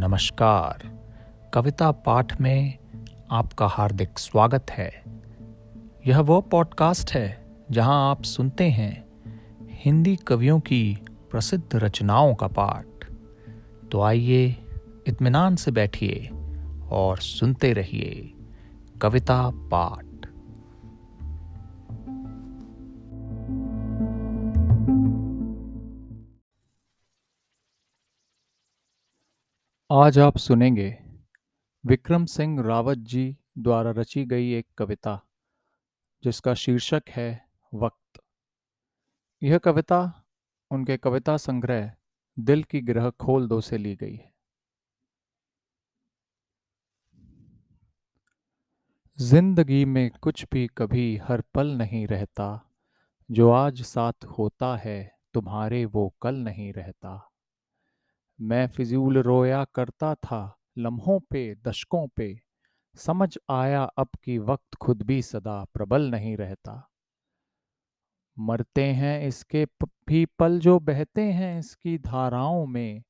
नमस्कार। कविता पाठ में आपका हार्दिक स्वागत है। यह वो पॉडकास्ट है जहाँ आप सुनते हैं हिंदी कवियों की प्रसिद्ध रचनाओं का पाठ। तो आइए इत्मीनान से बैठिए और सुनते रहिए कविता पाठ। आज आप सुनेंगे विक्रम सिंह रावत जी द्वारा रची गई एक कविता, जिसका शीर्षक है वक्त। यह कविता, उनके कविता संग्रह दिल की ग्रह खोल दो से ली गई है। ज़िंदगी में कुछ भी कभी हर पल नहीं रहता, जो आज साथ होता है, तुम्हारे वो कल नहीं रहता। मैं फिजूल रोया करता था लम्हों पे, दशकों पे। समझ आया अब की वक्त खुद भी सदा प्रबल नहीं रहता। मरते हैं इसके भी पल जो बहते हैं इसकी धाराओं में।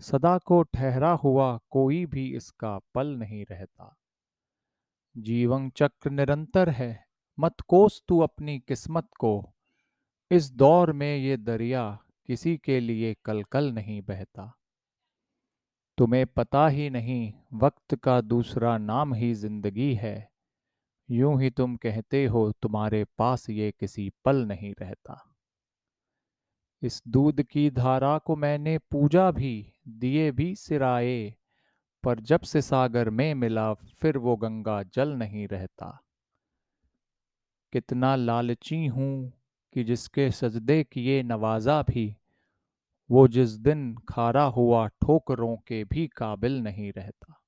सदा को ठहरा हुआ कोई भी इसका पल नहीं रहता। जीवन चक्र निरंतर है, मत कोस तू अपनी किस्मत को। इस दौर में ये दरिया किसी के लिए कल कल नहीं बहता। तुम्हें पता ही नहीं वक्त का दूसरा नाम ही ज़िंदगी है। यूँ ही तुम कहते हो तुम्हारे पास ये किसी पल नहीं रहता। इस दूध की धारा को मैंने पूजा भी, दिए भी सिराए, पर जब से सागर में मिला फिर वो गंगा जल नहीं रहता। कितना लालची हूँ कि जिसके सजदे किए नवाजा भी वो जिस दिन खारा हुआ ठोकरों के भी काबिल नहीं रहता।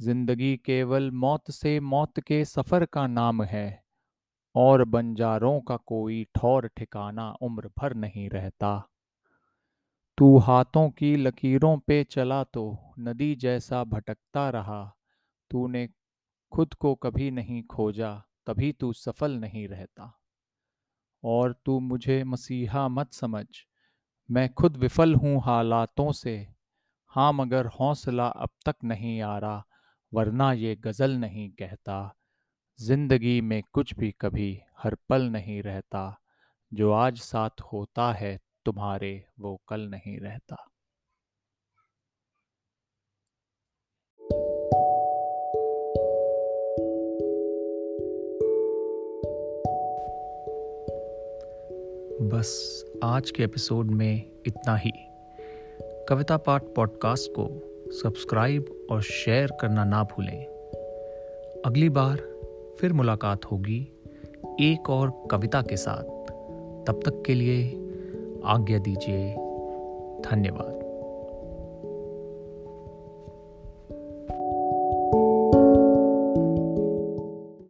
ज़िंदगी केवल मौत से मौत के सफ़र का नाम है, और बंजारों का कोई ठौर ठिकाना उम्र भर नहीं रहता। तू हाथों की लकीरों पे चला तो नदी जैसा भटकता रहा, तूने खुद को कभी नहीं खोजा, तभी तू सफल नहीं रहता। और तू मुझे मसीहा मत समझ मैं खुद विफल हूँ हालातों से। हाँ मगर हौसला अब तक नहीं आ रहा, वरना ये गज़ल नहीं कहता। ज़िंदगी में कुछ भी कभी हर पल नहीं रहता। जो आज साथ होता है, तुम्हारे वो कल नहीं रहता। बस आज के एपिसोड में इतना ही। कविता पाठ पॉडकास्ट को सब्सक्राइब और शेयर करना ना भूलें। अगली बार फिर मुलाकात होगी एक और कविता के साथ। तब तक के लिए आज्ञा दीजिए। धन्यवाद।